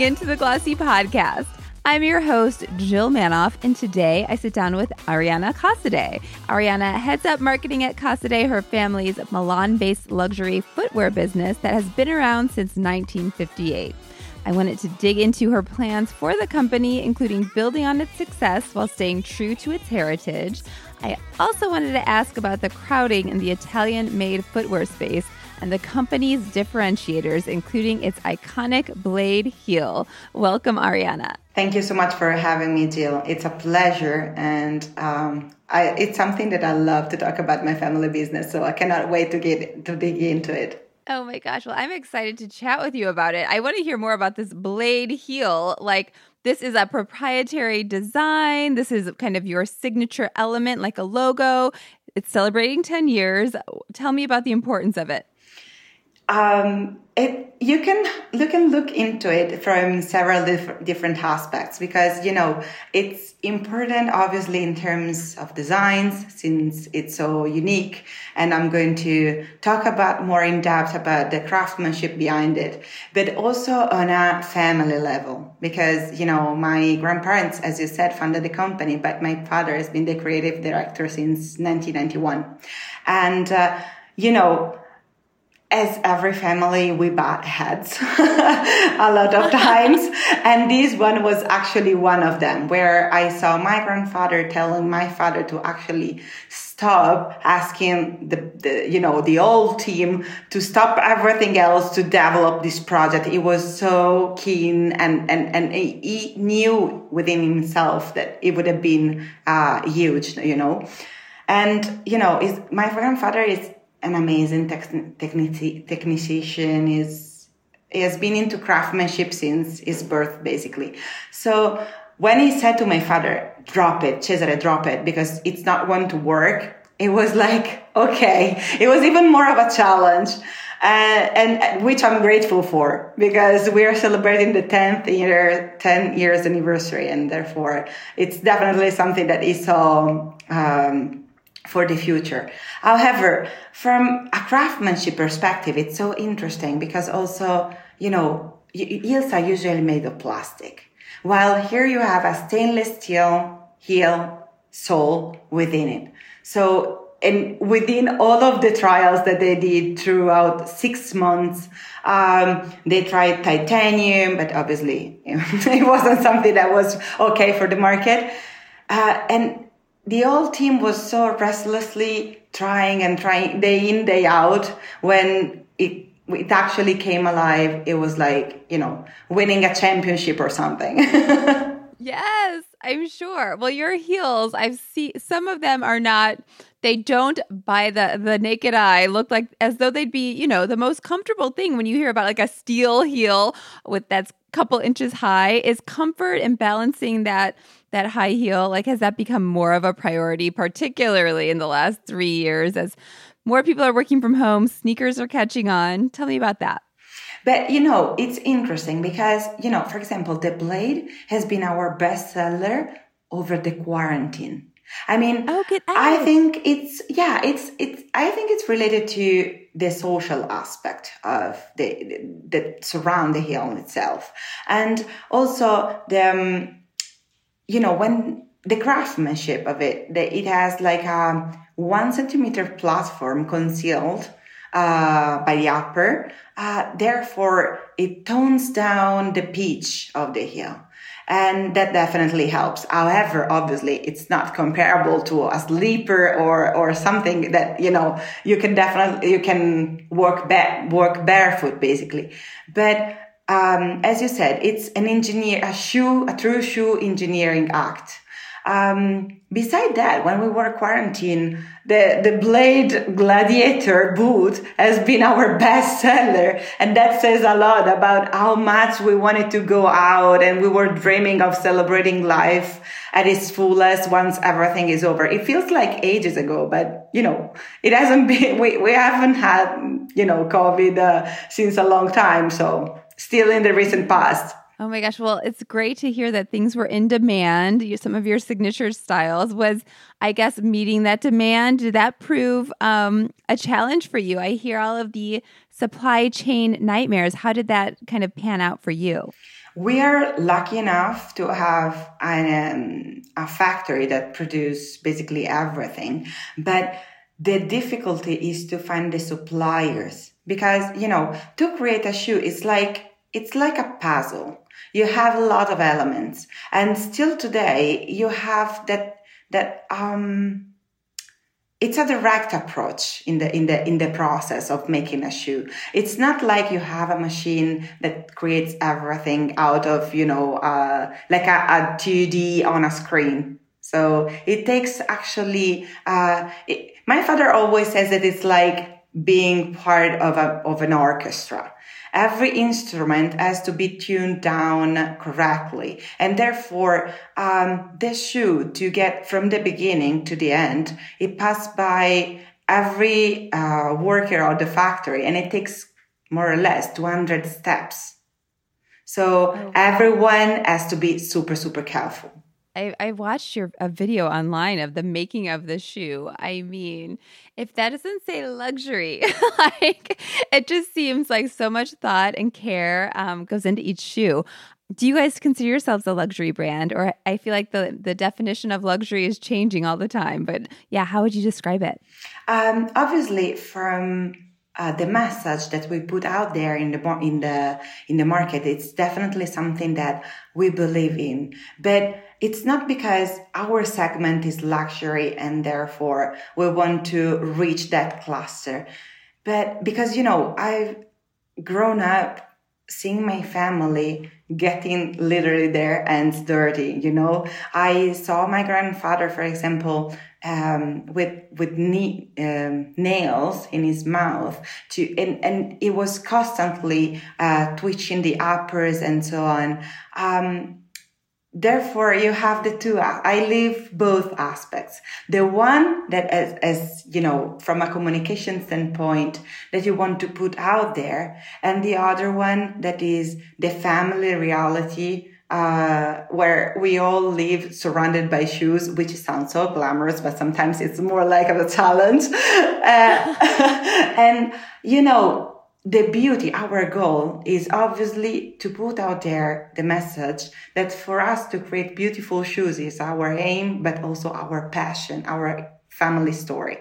tuning into the Glossy Podcast. I'm your host, Jill Manoff, and today I sit down with Arianna Casadei. Arianna heads up marketing at Casadei, her family's Milan based luxury footwear business that has been around since 1958. I wanted to dig into her plans for the company, including building on its success while staying true to its heritage. I also wanted to ask about the crowding in the Italian made footwear space and the company's differentiators, including its iconic blade heel. Welcome, Arianna. Thank you so much for having me, Jill. It's a pleasure, and um, I, it's something that I love to talk about my family business. So I cannot wait to get to dig into it. Oh my gosh! Well, I'm excited to chat with you about it. I want to hear more about this blade heel. Like, this is a proprietary design. This is kind of your signature element, like a logo. It's celebrating 10 years. Tell me about the importance of it um, it, you can you can look into it from several dif- different aspects because you know it's important obviously in terms of designs since it's so unique. And i'm going to talk about more in depth about the craftsmanship behind it but also on a family level because you know my grandparents as you said founded the company but my father has been the creative director since 1991 and uh, you know as every family, we butt heads a lot of times. and this one was actually one of them where I saw my grandfather telling my father to actually stop asking the, the, you know, the old team to stop everything else to develop this project. He was so keen and, and, and he knew within himself that it would have been, uh, huge, you know. And, you know, is my grandfather is an amazing technici- technician. Is he has been into craftsmanship since his birth, basically. So when he said to my father, "Drop it, Cesare, drop it," because it's not going to work, it was like, okay. It was even more of a challenge. Uh, and which I'm grateful for because we are celebrating the 10th year, 10 years anniversary, and therefore it's definitely something that is so um, for the future. However, from a craftsmanship perspective, it's so interesting because also, you know, heels are usually made of plastic. While here you have a stainless steel heel sole within it. So, and within all of the trials that they did throughout six months, um, they tried titanium, but obviously it wasn't something that was okay for the market. Uh, and the whole team was so restlessly trying and trying day in day out when it it actually came alive it was like you know winning a championship or something. Yes i'm sure. Well your heels i've seen some of them are not they don't by the the naked eye look like as though they'd be you know the most comfortable thing when you hear about like a steel heel with that's couple inches high. Is comfort and balancing that that high heel like has that become more of a priority particularly in the last 3 years as more people are working from home sneakers are catching on? Tell me about that. But you know it's interesting because you know for example the blade has been our best seller over the quarantine I mean, oh, I think it's yeah, it's it's. I think it's related to the social aspect of the that surround the heel itself, and also the um, you know when the craftsmanship of it. That it has like a one centimeter platform concealed uh, by the upper. Uh, therefore, it tones down the pitch of the heel and that definitely helps. However, obviously, it's not comparable to a sleeper or or something that you know you can definitely you can work ba- work barefoot basically, but. Um, as you said, it's an engineer, a shoe, a true shoe engineering act. Um, beside that, when we were quarantined, the, the Blade Gladiator boot has been our best seller. And that says a lot about how much we wanted to go out and we were dreaming of celebrating life at its fullest once everything is over. It feels like ages ago, but you know, it hasn't been, we, we haven't had, you know, COVID uh, since a long time. So still in the recent past. Oh my gosh. Well, it's great to hear that things were in demand. Some of your signature styles was, I guess, meeting that demand. Did that prove um, a challenge for you? I hear all of the supply chain nightmares. How did that kind of pan out for you? we are lucky enough to have an, um, a factory that produce basically everything, but the difficulty is to find the suppliers because you know to create a shoe it's like it's like a puzzle. You have a lot of elements. And still today you have that that um it's a direct approach in the in the in the process of making a shoe. It's not like you have a machine that creates everything out of you know uh, like a, a 2d on a screen. So it takes actually uh, it, my father always says that it's like being part of a of an orchestra Every instrument has to be tuned down correctly. And therefore, um, the shoe to get from the beginning to the end, it passed by every uh, worker of the factory and it takes more or less 200 steps. So oh, everyone has to be super, super careful. I, I watched your a video online of the making of the shoe. I mean, if that doesn't say luxury, like it just seems like so much thought and care um, goes into each shoe. Do you guys consider yourselves a luxury brand, or I feel like the the definition of luxury is changing all the time? But yeah, how would you describe it? Um, obviously, from uh, the message that we put out there in the in the in the market, it's definitely something that we believe in, but it's not because our segment is luxury and therefore we want to reach that cluster, but because, you know, I've grown up seeing my family getting literally there and dirty you know? I saw my grandfather for example um, with with knee, um, nails in his mouth to and, and it was constantly uh, twitching the uppers and so on. Um, therefore you have the two i live both aspects the one that as, as you know from a communication standpoint that you want to put out there and the other one that is the family reality uh, where we all live surrounded by shoes, which sounds so glamorous, but sometimes it's more like a challenge. Uh, and, you know, the beauty, our goal is obviously to put out there the message that for us to create beautiful shoes is our aim, but also our passion, our family story.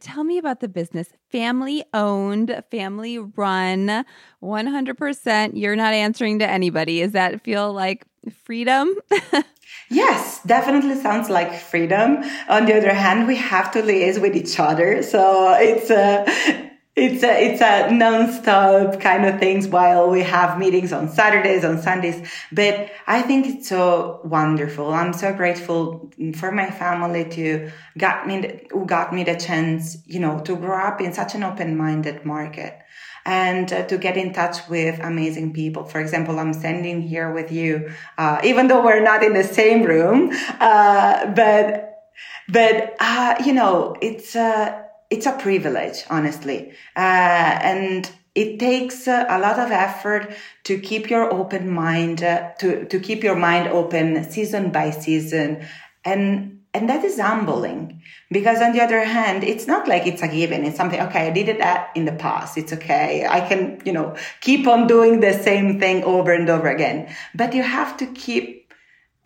Tell me about the business. Family owned, family run, 100%. You're not answering to anybody. Does that feel like freedom? Yes, definitely sounds like freedom. On the other hand, we have to liaise with each other. So it's uh, it's a it's a non-stop kind of things while we have meetings on Saturdays on Sundays but I think it's so wonderful I'm so grateful for my family to got me who got me the chance you know to grow up in such an open-minded market and uh, to get in touch with amazing people. For example, I'm standing here with you, uh, even though we're not in the same room, uh, but but uh, you know, it's uh, it's a privilege, honestly. Uh, and it takes uh, a lot of effort to keep your open mind, uh, to, to keep your mind open season by season. And, and that is humbling because on the other hand, it's not like it's a given. It's something, okay, I did that in the past. It's okay. I can, you know, keep on doing the same thing over and over again. But you have to keep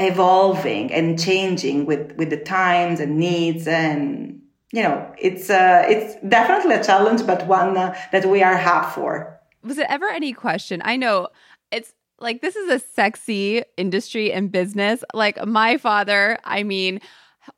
evolving and changing with, with the times and needs and you know, it's uh, it's definitely a challenge, but one uh, that we are up for. Was it ever any question? I know it's like this is a sexy industry and business. Like my father, I mean,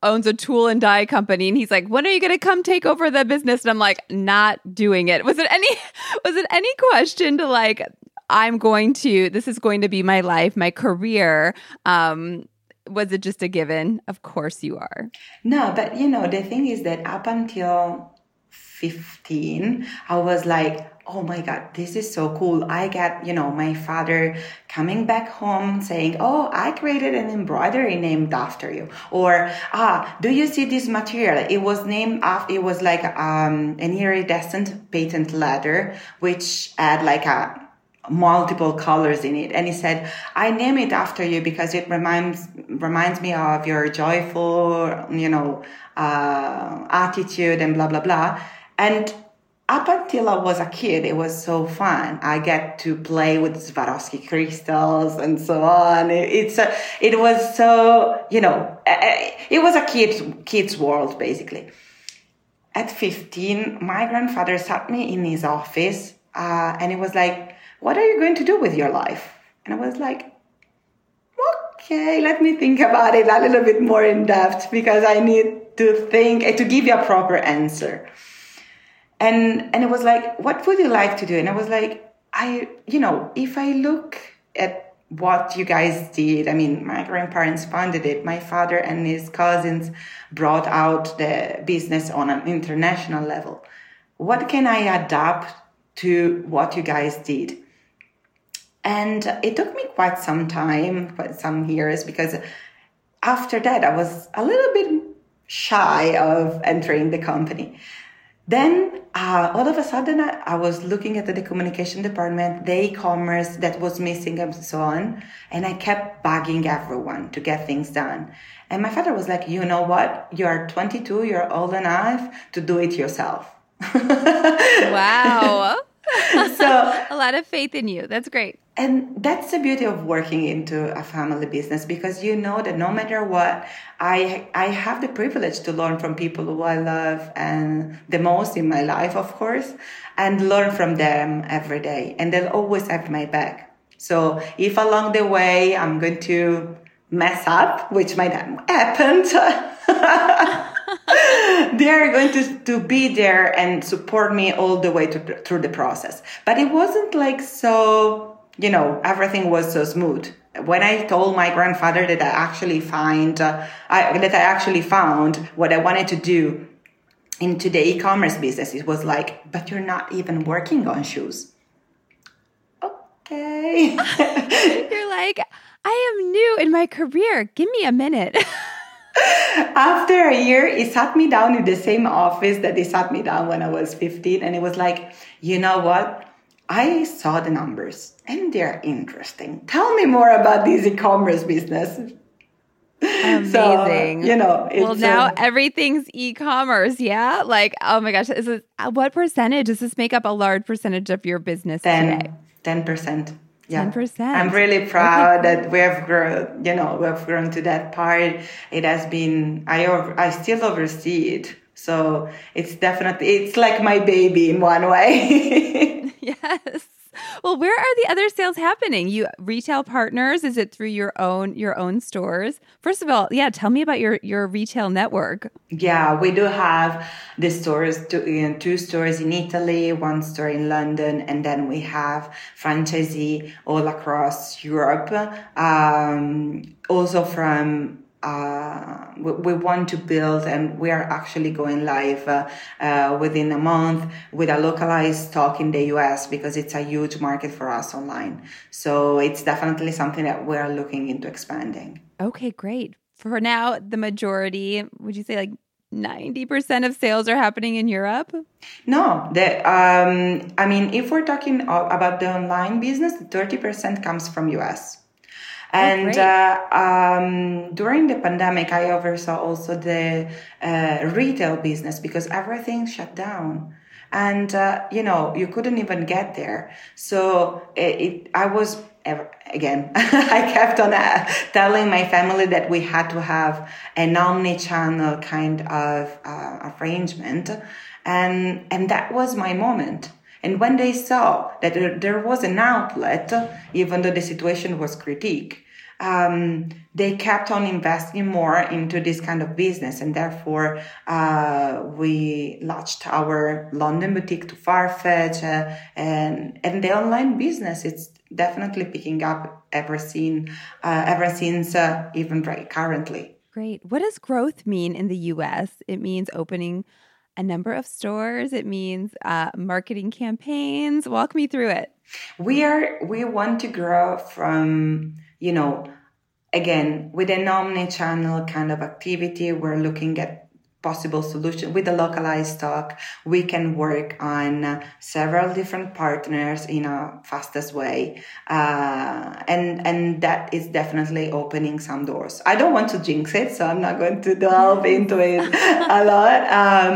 owns a tool and die company and he's like when are you going to come take over the business and i'm like not doing it was it any was it any question to like i'm going to this is going to be my life my career um was it just a given? Of course you are. No, but you know, the thing is that up until 15, I was like, oh my God, this is so cool. I get, you know, my father coming back home saying, oh, I created an embroidery named after you. Or, ah, do you see this material? It was named after, it was like um, an iridescent patent leather, which had like a multiple colors in it. And he said, I name it after you because it reminds, reminds me of your joyful, you know, uh, attitude and blah, blah, blah. And up until I was a kid, it was so fun. I get to play with Swarovski crystals and so on. It's a, it was so, you know, it was a kid, kid's world basically. At 15, my grandfather sat me in his office uh, and it was like, what are you going to do with your life? And I was like, okay, let me think about it a little bit more in depth because I need to think to give you a proper answer. And and it was like what would you like to do? And i was like i you know if i look at what you guys did i mean my grandparents founded it my father and his cousins brought out the business on an international level what can i adapt to what you guys did and it took me quite some time quite some years because after that i was a little bit shy of entering the company then uh, all of a sudden, I, I, was looking at the communication department, the e-commerce that was missing, and so on, and I kept bugging everyone to get things done. And my father was like, "You know what? You are 22. You're old enough to do it yourself." wow. so a lot of faith in you. That's great. And that's the beauty of working into a family business because you know that no matter what, I I have the privilege to learn from people who I love and the most in my life, of course, and learn from them every day. And they'll always have my back. So if along the way I'm going to mess up, which might happen, they are going to, to be there and support me all the way to, through the process. But it wasn't like so, you know, everything was so smooth. When I told my grandfather that I actually find, uh, I, that I actually found what I wanted to do into the e-commerce business, it was like, but you're not even working on shoes. Okay. you're like, I am new in my career. Give me a minute. After a year, he sat me down in the same office that he sat me down when I was 15. And it was like, you know what? I saw the numbers and they're interesting. Tell me more about this e-commerce business. Amazing. So, you know, well, now um, everything's e-commerce. Yeah. Like, oh my gosh, is this, what percentage does this make up a large percentage of your business 10, today? 10% yeah. 10%. I'm really proud okay. that we have grown, you know, we have grown to that part. It has been, I, over, I still oversee it. So it's definitely, it's like my baby in one way. yes. Well, where are the other sales happening? You retail partners? Is it through your own your own stores? First of all, yeah, tell me about your your retail network. Yeah, we do have the stores, two, you know, two stores in Italy, one store in London, and then we have franchisee all across Europe. Um, also from uh, we, we, want to build and we are actually going live uh, uh, within a month with a localized stock in the US because it's a huge market for us online. So it's definitely something that we are looking into expanding. Okay, great. For now, the majority, would you say like 90% of sales are happening in Europe? No, the, um, I mean, if we're talking about the online business, 30% comes from US. Oh, and oh, uh, um, during the pandemic, I oversaw also the uh, retail business because everything shut down. And, uh, you know, you couldn't even get there. So it, it I was, again, I kept on uh, telling my family that we had to have an omni-channel kind of uh, arrangement. And, and that was my moment and when they saw that there was an outlet, even though the situation was critique, um, they kept on investing more into this kind of business. And therefore, uh, we launched our London boutique to Farfetch uh, and, and the online business. It's definitely picking up ever since, uh, ever since uh, even right currently. Great. What does growth mean in the US? It means opening a number of stores. It means uh, marketing campaigns. Walk me through it. We are we want to grow from you know again with an omni-channel kind of activity. We're looking at possible solution with the localized stock we can work on several different partners in a fastest way. Uh, and and that is definitely opening some doors. I don't want to jinx it so i'm not going to delve into it a lot. Um,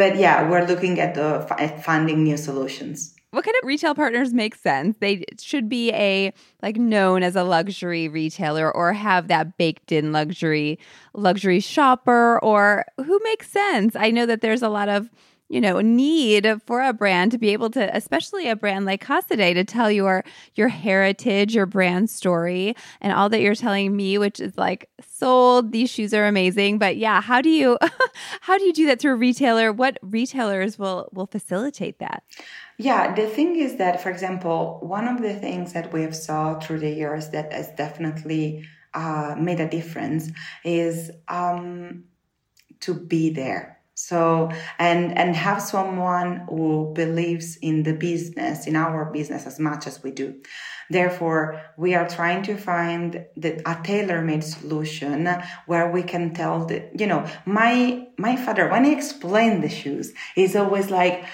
but yeah we're looking at the at finding new solutions what kind of retail partners make sense? They should be a like known as a luxury retailer or have that baked in luxury luxury shopper or who makes sense? I know that there's a lot of you know need for a brand to be able to especially a brand like Casadei to tell your your heritage your brand story and all that you're telling me which is like sold these shoes are amazing. But yeah how do you how do you do that through a retailer? What retailers will will facilitate that? Yeah, the thing is that, for example, one of the things that we have saw through the years that has definitely uh, made a difference is um, to be there. So and and have someone who believes in the business, in our business as much as we do. Therefore, we are trying to find the, a tailor-made solution where we can tell the, you know, my my father when he explained the shoes, is always like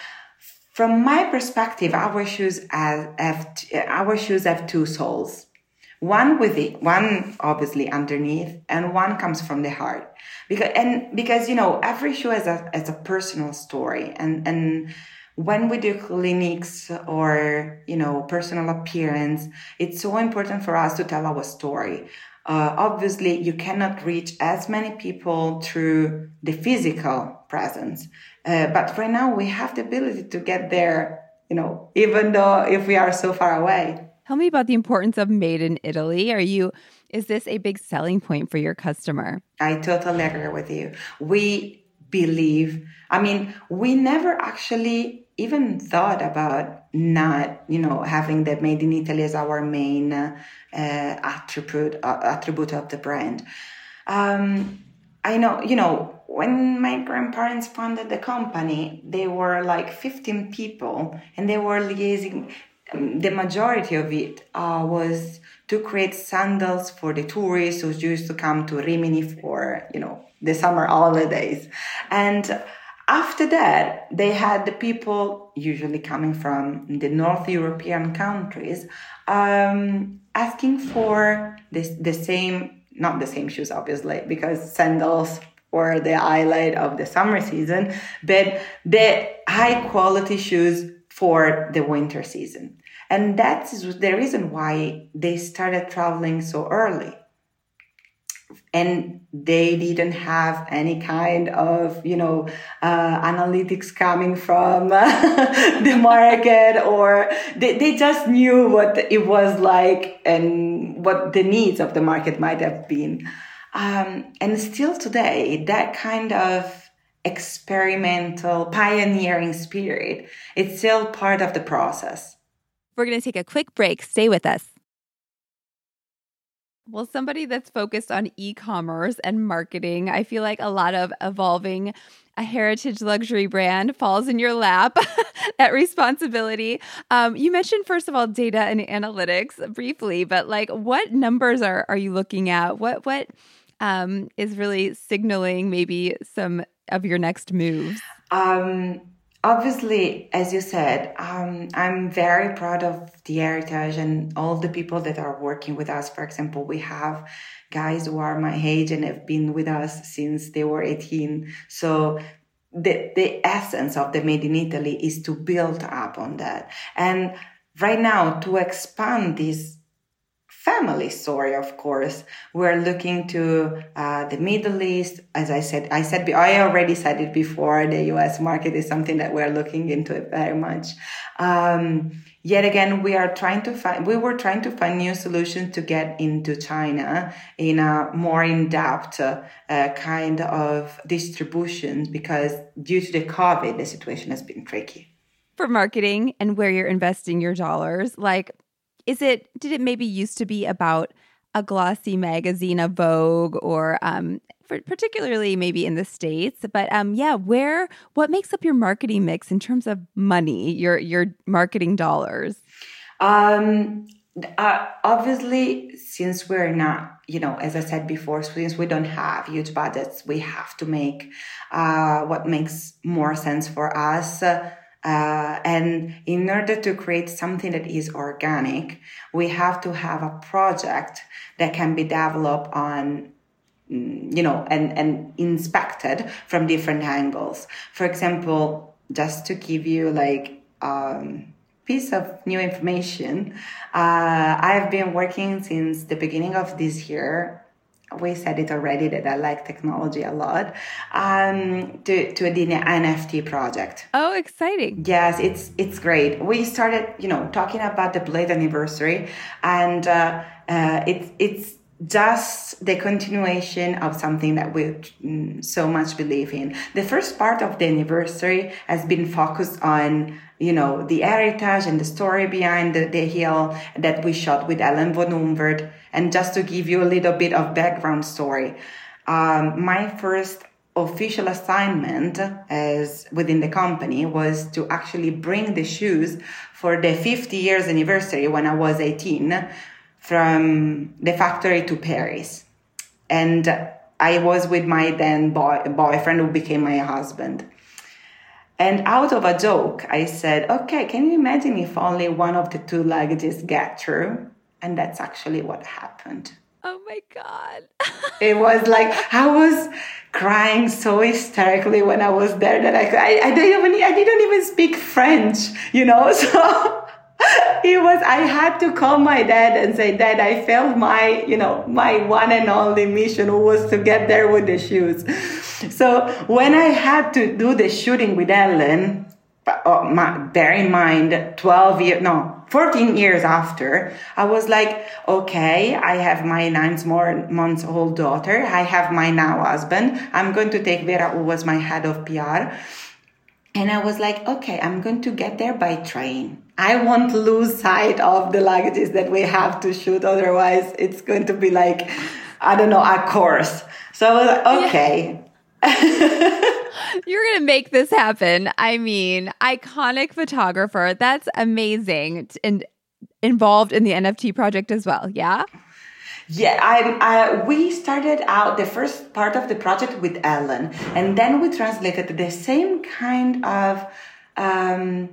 from my perspective, our shoes have, have our shoes have two soles. One with it, one obviously underneath, and one comes from the heart. Because and because you know every shoe has a has a personal story, and and when we do clinics or you know personal appearance, it's so important for us to tell our story. Uh, obviously, you cannot reach as many people through the physical presence. Uh, but right now, we have the ability to get there, you know, even though if we are so far away. Tell me about the importance of made in Italy. Are you, is this a big selling point for your customer? I totally agree with you. We believe, I mean, we never actually even thought about not, you know, having the made in Italy as our main uh, attribute uh, attribute of the brand. Um, I know, you know, when my grandparents founded the company, they were like 15 people, and they were liaising. The majority of it uh, was to create sandals for the tourists who used to come to Rimini for, you know, the summer holidays, and after that, they had the people, usually coming from the North European countries, um, asking for this, the same, not the same shoes, obviously, because sandals were the highlight of the summer season, but the high quality shoes for the winter season. And that's the reason why they started traveling so early. And they didn't have any kind of you know uh, analytics coming from the market or they, they just knew what it was like and what the needs of the market might have been. Um, and still today that kind of experimental pioneering spirit it's still part of the process we're going to take a quick break. Stay with us. Well, somebody that's focused on e commerce and marketing, I feel like a lot of evolving a heritage luxury brand falls in your lap at responsibility. Um, you mentioned first of all data and analytics briefly but like what numbers are are you looking at? What what um, is really signaling maybe some of your next moves? Um, obviously, as you said, um, I'm very proud of the heritage and all the people that are working with us. For example, we have guys who are my age and have been with us since they were 18. So the, the essence of the Made in Italy is to build up on that. And right now, to expand this family story, of course. We're looking to uh, the Middle East. As I said, I said, I already said it before. The U.S. market is something that we're looking into it very much. Um, yet again, we are trying to find. We were trying to find new solutions to get into China in a more in-depth uh, kind of distribution because due to the COVID, the situation has been tricky for marketing and where you're investing your dollars. Like is it did it maybe used to be about a glossy magazine, a Vogue, or um, particularly maybe in the states. But um, yeah, where what makes up your marketing mix in terms of money, your your marketing dollars? Um, uh, obviously, since we're not, you know, as I said before, since we don't have huge budgets, we have to make uh, what makes more sense for us. Uh, and in order to create something that is organic, we have to have a project that can be developed on mm, you know and and inspected from different angles for example just to give you like um, piece of new information. Uh, I've been working since the beginning of this year. We said it already that I like technology a lot. Um, to to the NFT project. Oh, exciting! Yes, it's it's great. We started, you know, talking about the Blade anniversary, and uh, uh, it's it's just the continuation of something that we mm, so much believe in. The first part of the anniversary has been focused on, you know, the heritage and the story behind the, the hill that we shot with Ellen von Unwerth. And just to give you a little bit of background story, um, my first official assignment as within the company was to actually bring the shoes for the 50 years anniversary when I was 18 from the factory to Paris. And I was with my then boy, boyfriend who became my husband. And out of a joke, I said, okay, can you imagine if only one of the two luggages get through? And that's actually what happened. Oh my God. it was like, I was crying so hysterically when I was there that I, I, I, didn't even, I didn't even speak French, you know? So he was i had to call my dad and say dad i failed my you know my one and only mission was to get there with the shoes so when i had to do the shooting with ellen oh, my, bear in mind 12 years no 14 years after i was like okay i have my nine more months old daughter i have my now husband i'm going to take vera who was my head of pr and I was like, okay, I'm going to get there by train. I won't lose sight of the luggages that we have to shoot. Otherwise, it's going to be like, I don't know, a course. So I was like, okay. Yeah. You're going to make this happen. I mean, iconic photographer. That's amazing. And involved in the NFT project as well. Yeah. Yeah, I, I, we started out the first part of the project with Ellen, and then we translated the same kind of um,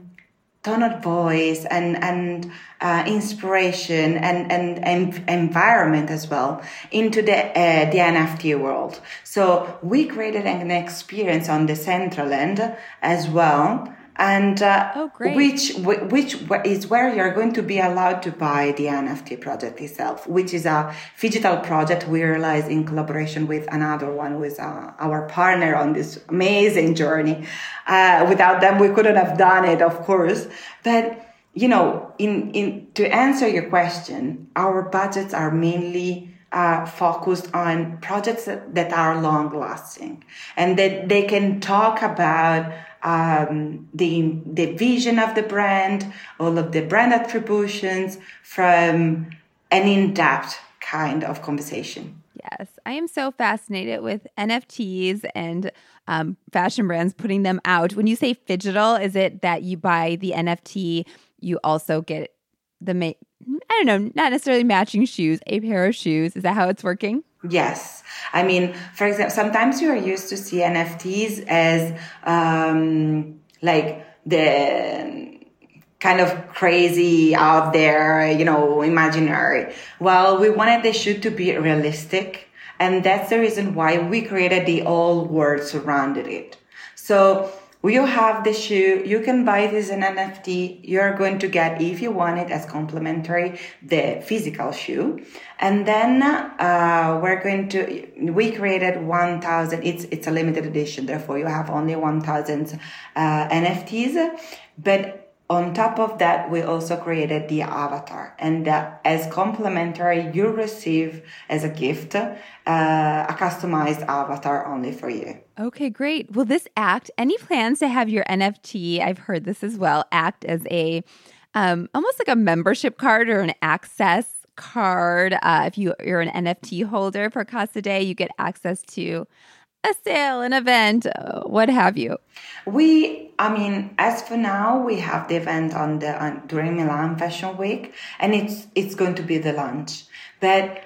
tone of voice and and uh, inspiration and, and, and environment as well into the uh, the NFT world. So we created an experience on Decentraland as well and uh, oh, which which is where you're going to be allowed to buy the NFT project itself, which is a digital project we realized in collaboration with Another1 who is uh, our partner on this amazing journey. Uh, without them, we couldn't have done it, of course. But you know, in in to answer your question, our budgets are mainly uh, focused on projects that, that are long lasting and that they can talk about um, the the vision of the brand, all of the brand attributions from an in-depth kind of conversation. Yes, I am so fascinated with NFTs and um, fashion brands putting them out. When you say phygital, is it that you buy the NFT, you also get the ma- I don't know, not necessarily matching shoes, a pair of shoes? Is that how it's working? Yes. I mean, for example, sometimes you are used to see NFTs as um, like the kind of crazy out there, you know, imaginary. Well, we wanted the shoot to be realistic. And that's the reason why we created the whole world surrounded it. So you have the shoe? You can buy this in nft you're going to get if you want it as complimentary the physical shoe. And then uh, we're going to we created 1000 it's it's a limited edition therefore you have only 1000 uh, nfts but on top of that, we also created the avatar, and uh, as complimentary, you receive as a gift uh, a customized avatar only for you. Okay, great. Will this act any plans to have your NFT? I've heard this as well. Act as a um, almost like a membership card or an access card. Uh, if you, you're an NFT holder for Casadei, you get access to a sale, an event, uh, what have you? We, I mean, as for now, we have the event on the on, during Milan Fashion Week, and it's it's going to be the launch. But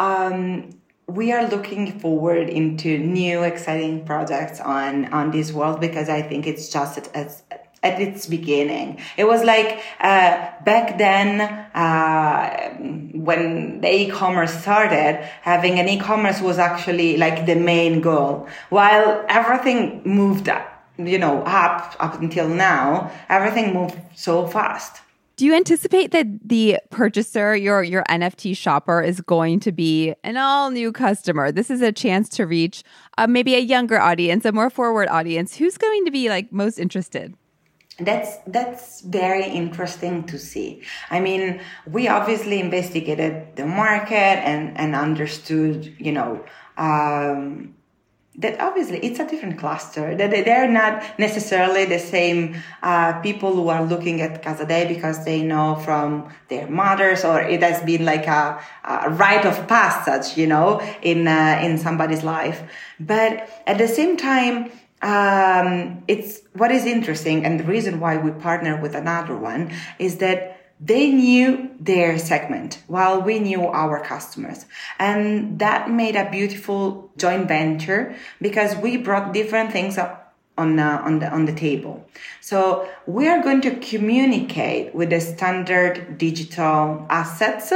um, we are looking forward into new exciting projects on on this world because I think it's just as at its beginning. It was like uh, back then uh, when the e-commerce started, having an e-commerce was actually like the main goal. While everything moved, up, you know, up up until now, everything moved so fast. Do you anticipate that the purchaser, your your NFT shopper, is going to be an all new customer? This is a chance to reach uh, maybe a younger audience, a more forward audience. Who's going to be like most interested? that's that's very interesting to see i mean we obviously investigated the market and and understood you know um, that obviously it's a different cluster. That they're not necessarily the same uh, people who are looking at Casadei because they know from their mothers or it has been like a, a rite of passage you know in uh, in somebody's life. But at the same time um, it's what is interesting and the reason why we partner with Another1 is that they knew their segment while we knew our customers and that made a beautiful joint venture because we brought different things up on, uh, on the on the table so we are going to communicate with the standard digital assets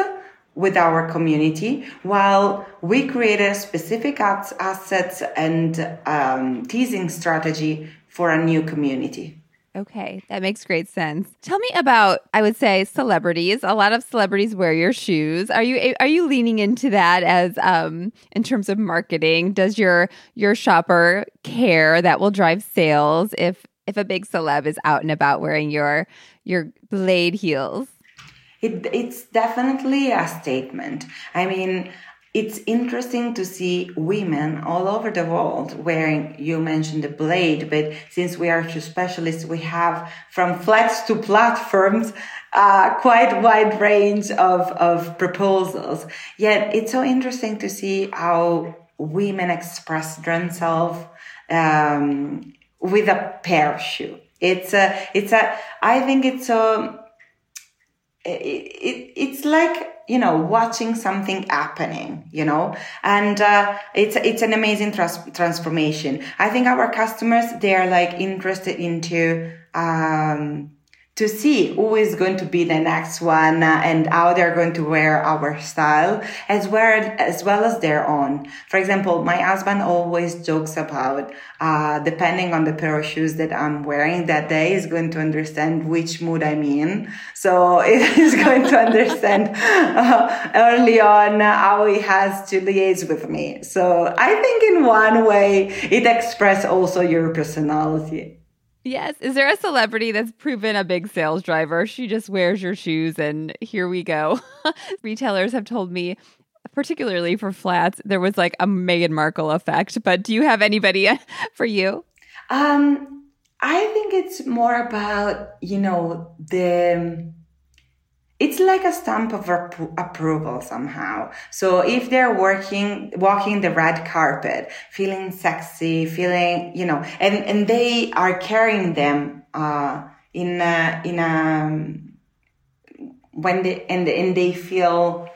with our community while we created specific assets and um, teasing strategy for a new community. Okay, that makes great sense. Tell me about I would say celebrities. A lot of celebrities wear your shoes. Are you are you leaning into that as um in terms of marketing? Does your your shopper care that will drive sales if if a big celeb is out and about wearing your your blade heels? it, it's definitely a statement. I mean, it's interesting to see women all over the world wearing, you mentioned the blade, but since we are two specialists, we have from flats to platforms, uh, quite wide range of, of proposals. Yet it's so interesting to see how women express themselves, um, with a pair of shoe. It's a, it's a, I think it's a, it, it, it's like you know watching something happening you know? And uh, it's it's an amazing trans- transformation. I think our customers they are like interested into um, to see who is going to be the next one uh, and how they're going to wear our style as well as well as their own. For example, my husband always jokes about uh, depending on the pair of shoes that I'm wearing that day is going to understand which mood I'm in. So it is going to understand uh, early on how he has to liaise with me. So I think in one way it expresses also your personality. Yes. Is there a celebrity that's proven a big sales driver? She just wears your shoes and here we go. Retailers have told me, particularly for flats, there was like a Meghan Markle effect. But do you have anybody for you? Um, I think it's more about, you know, the it's like a stamp of approval somehow. So if they're working, walking the red carpet, feeling sexy, feeling, you know, and, and they are carrying them, uh, in a, in a, when they, and, and they feel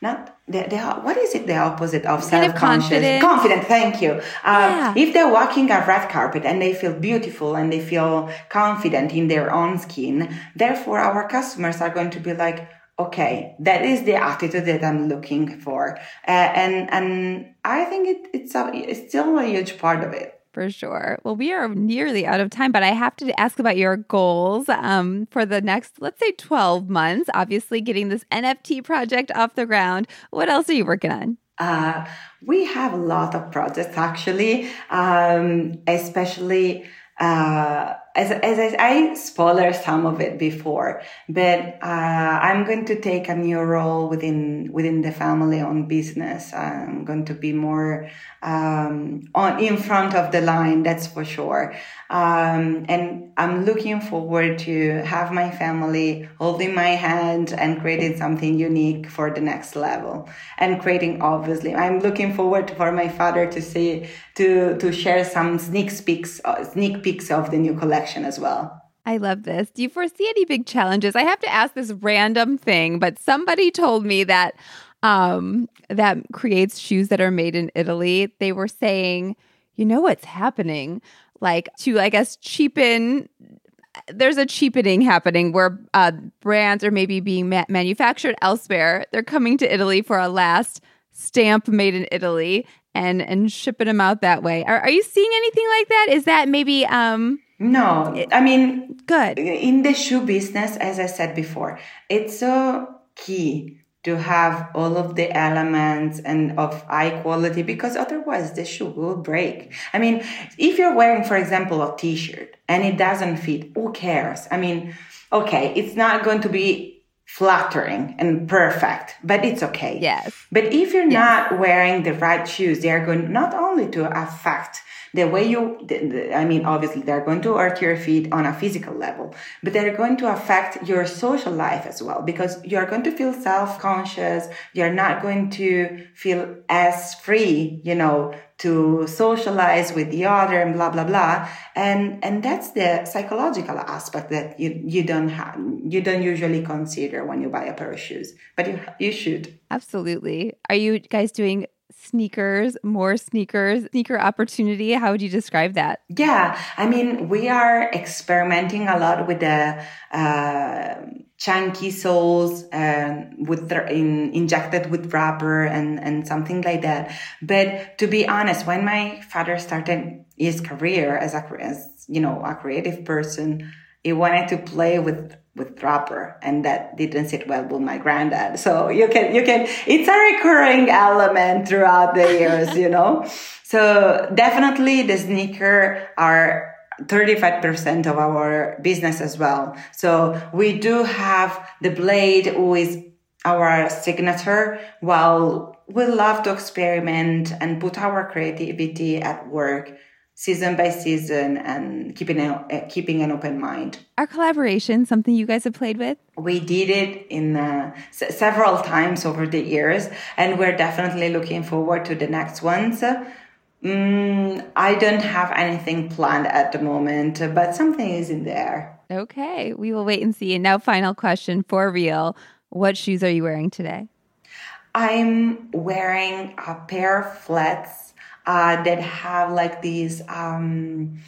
not the, the, what is it? The opposite of self-conscious. confident thank you. Uh, yeah. if they're walking a red carpet and they feel beautiful and they feel confident in their own skin therefore our customers are going to be like okay that is the attitude that i'm looking for. Uh, and and i think it, it's, a, it's still a huge part of it for sure. Well, we are nearly out of time, but I have to ask about your goals um, for the next, let's say, 12 months. Obviously, getting this NFT project off the ground. What else are you working on? Uh, we have a lot of projects actually, um, especially uh, as, as I, I spoiled some of it before, but uh, I'm going to take a new role within within the family-owned business. I'm going to be more um, on in front of the line, that's for sure. Um, and I'm looking forward to have my family holding my hand and creating something unique for the next level. And creating, obviously, I'm looking forward for my father to see to to share some sneak peeks uh, sneak peeks of the new collection as well. I love this. Do you foresee any big challenges? I have to ask this random thing, but somebody told me that um, that creates shoes that are made in Italy. They were saying, you know what's happening? Like to, I guess, cheapen. There's a cheapening happening where uh, brands are maybe being ma- manufactured elsewhere. They're coming to Italy for a last stamp made in Italy and and shipping them out that way. Are, are you seeing anything like that? Is that maybe um no, I mean, good. In the shoe business, as I said before, it's so key to have all of the elements and of high quality because otherwise the shoe will break. I mean, if you're wearing, for example, a t-shirt and it doesn't fit, who cares? I mean, okay, it's not going to be flattering and perfect, but it's okay. Yes. But if you're yes. not wearing the right shoes, they are going not only to affect the way you, the, the, I mean, obviously they're going to hurt your feet on a physical level, but they're going to affect your social life as well because you're going to feel self-conscious. You're not going to feel as free, you know, to socialize with the other and blah blah blah. And and that's the psychological aspect that you you don't have you don't usually consider when you buy a pair of shoes but you you should. Absolutely. Are you guys doing sneakers, more sneakers, sneaker opportunity. How would you describe that? Yeah, I mean, we are experimenting a lot with the uh, chunky soles um, with in, injected with rubber and and something like that. But to be honest, when my father started his career as a as you know a creative person, he wanted to play with with rubber and that didn't sit well with my granddad. So you can you can it's a recurring element throughout the years you know? So definitely the sneaker are 35% of our business as well. So we do have the blade who is our signature. While we love to experiment and put our creativity at work season by season and keeping a, uh, keeping an open mind. Our collaboration something you guys have played with? We did it in uh, s- several times over the years, and we're definitely looking forward to the next ones. Mm, I don't have anything planned at the moment, but something is in there. Okay, we will wait and see. And now, final question for real: What shoes are you wearing today? I'm wearing a pair of flats uh, that have like these um,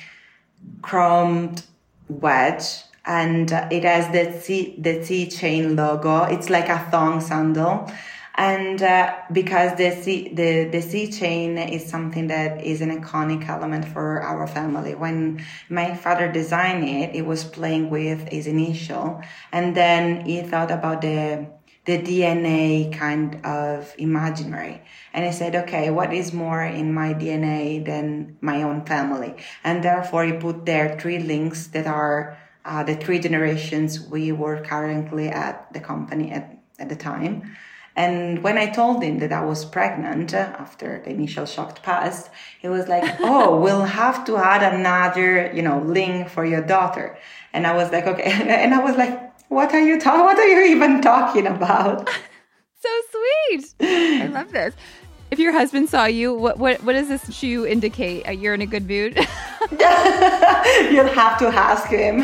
chromed wedge and it has the C, the C chain logo. It's like a thong sandal. And uh, because the C, the, the C chain is something that is an iconic element for our family. When my father designed it, it was playing with his initial. And then he thought about the the DNA kind of imaginary. And I said, okay, what is more in my DNA than my own family? And therefore, he put there three links that are uh, the three generations we were currently at the company at, at the time. And when I told him that I was pregnant after the initial shock passed, he was like, "Oh, we'll have to add another, you know, link for your daughter." And I was like, "Okay." And I was like, what are you talking? What are you even talking about? so sweet. I love this. If your husband saw you, what what what does this shoe indicate? Uh, you're in a good mood. You'll have to ask him.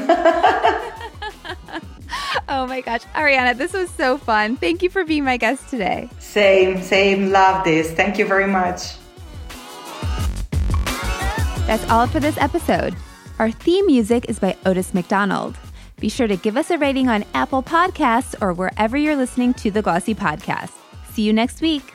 oh my gosh, Arianna, this was so fun. Thank you for being my guest today. Same, same. Love this. Thank you very much. That's all for this episode. Our theme music is by Otis McDonald. Be sure to give us a rating on Apple Podcasts or wherever you're listening to the Glossy Podcast. See you next week.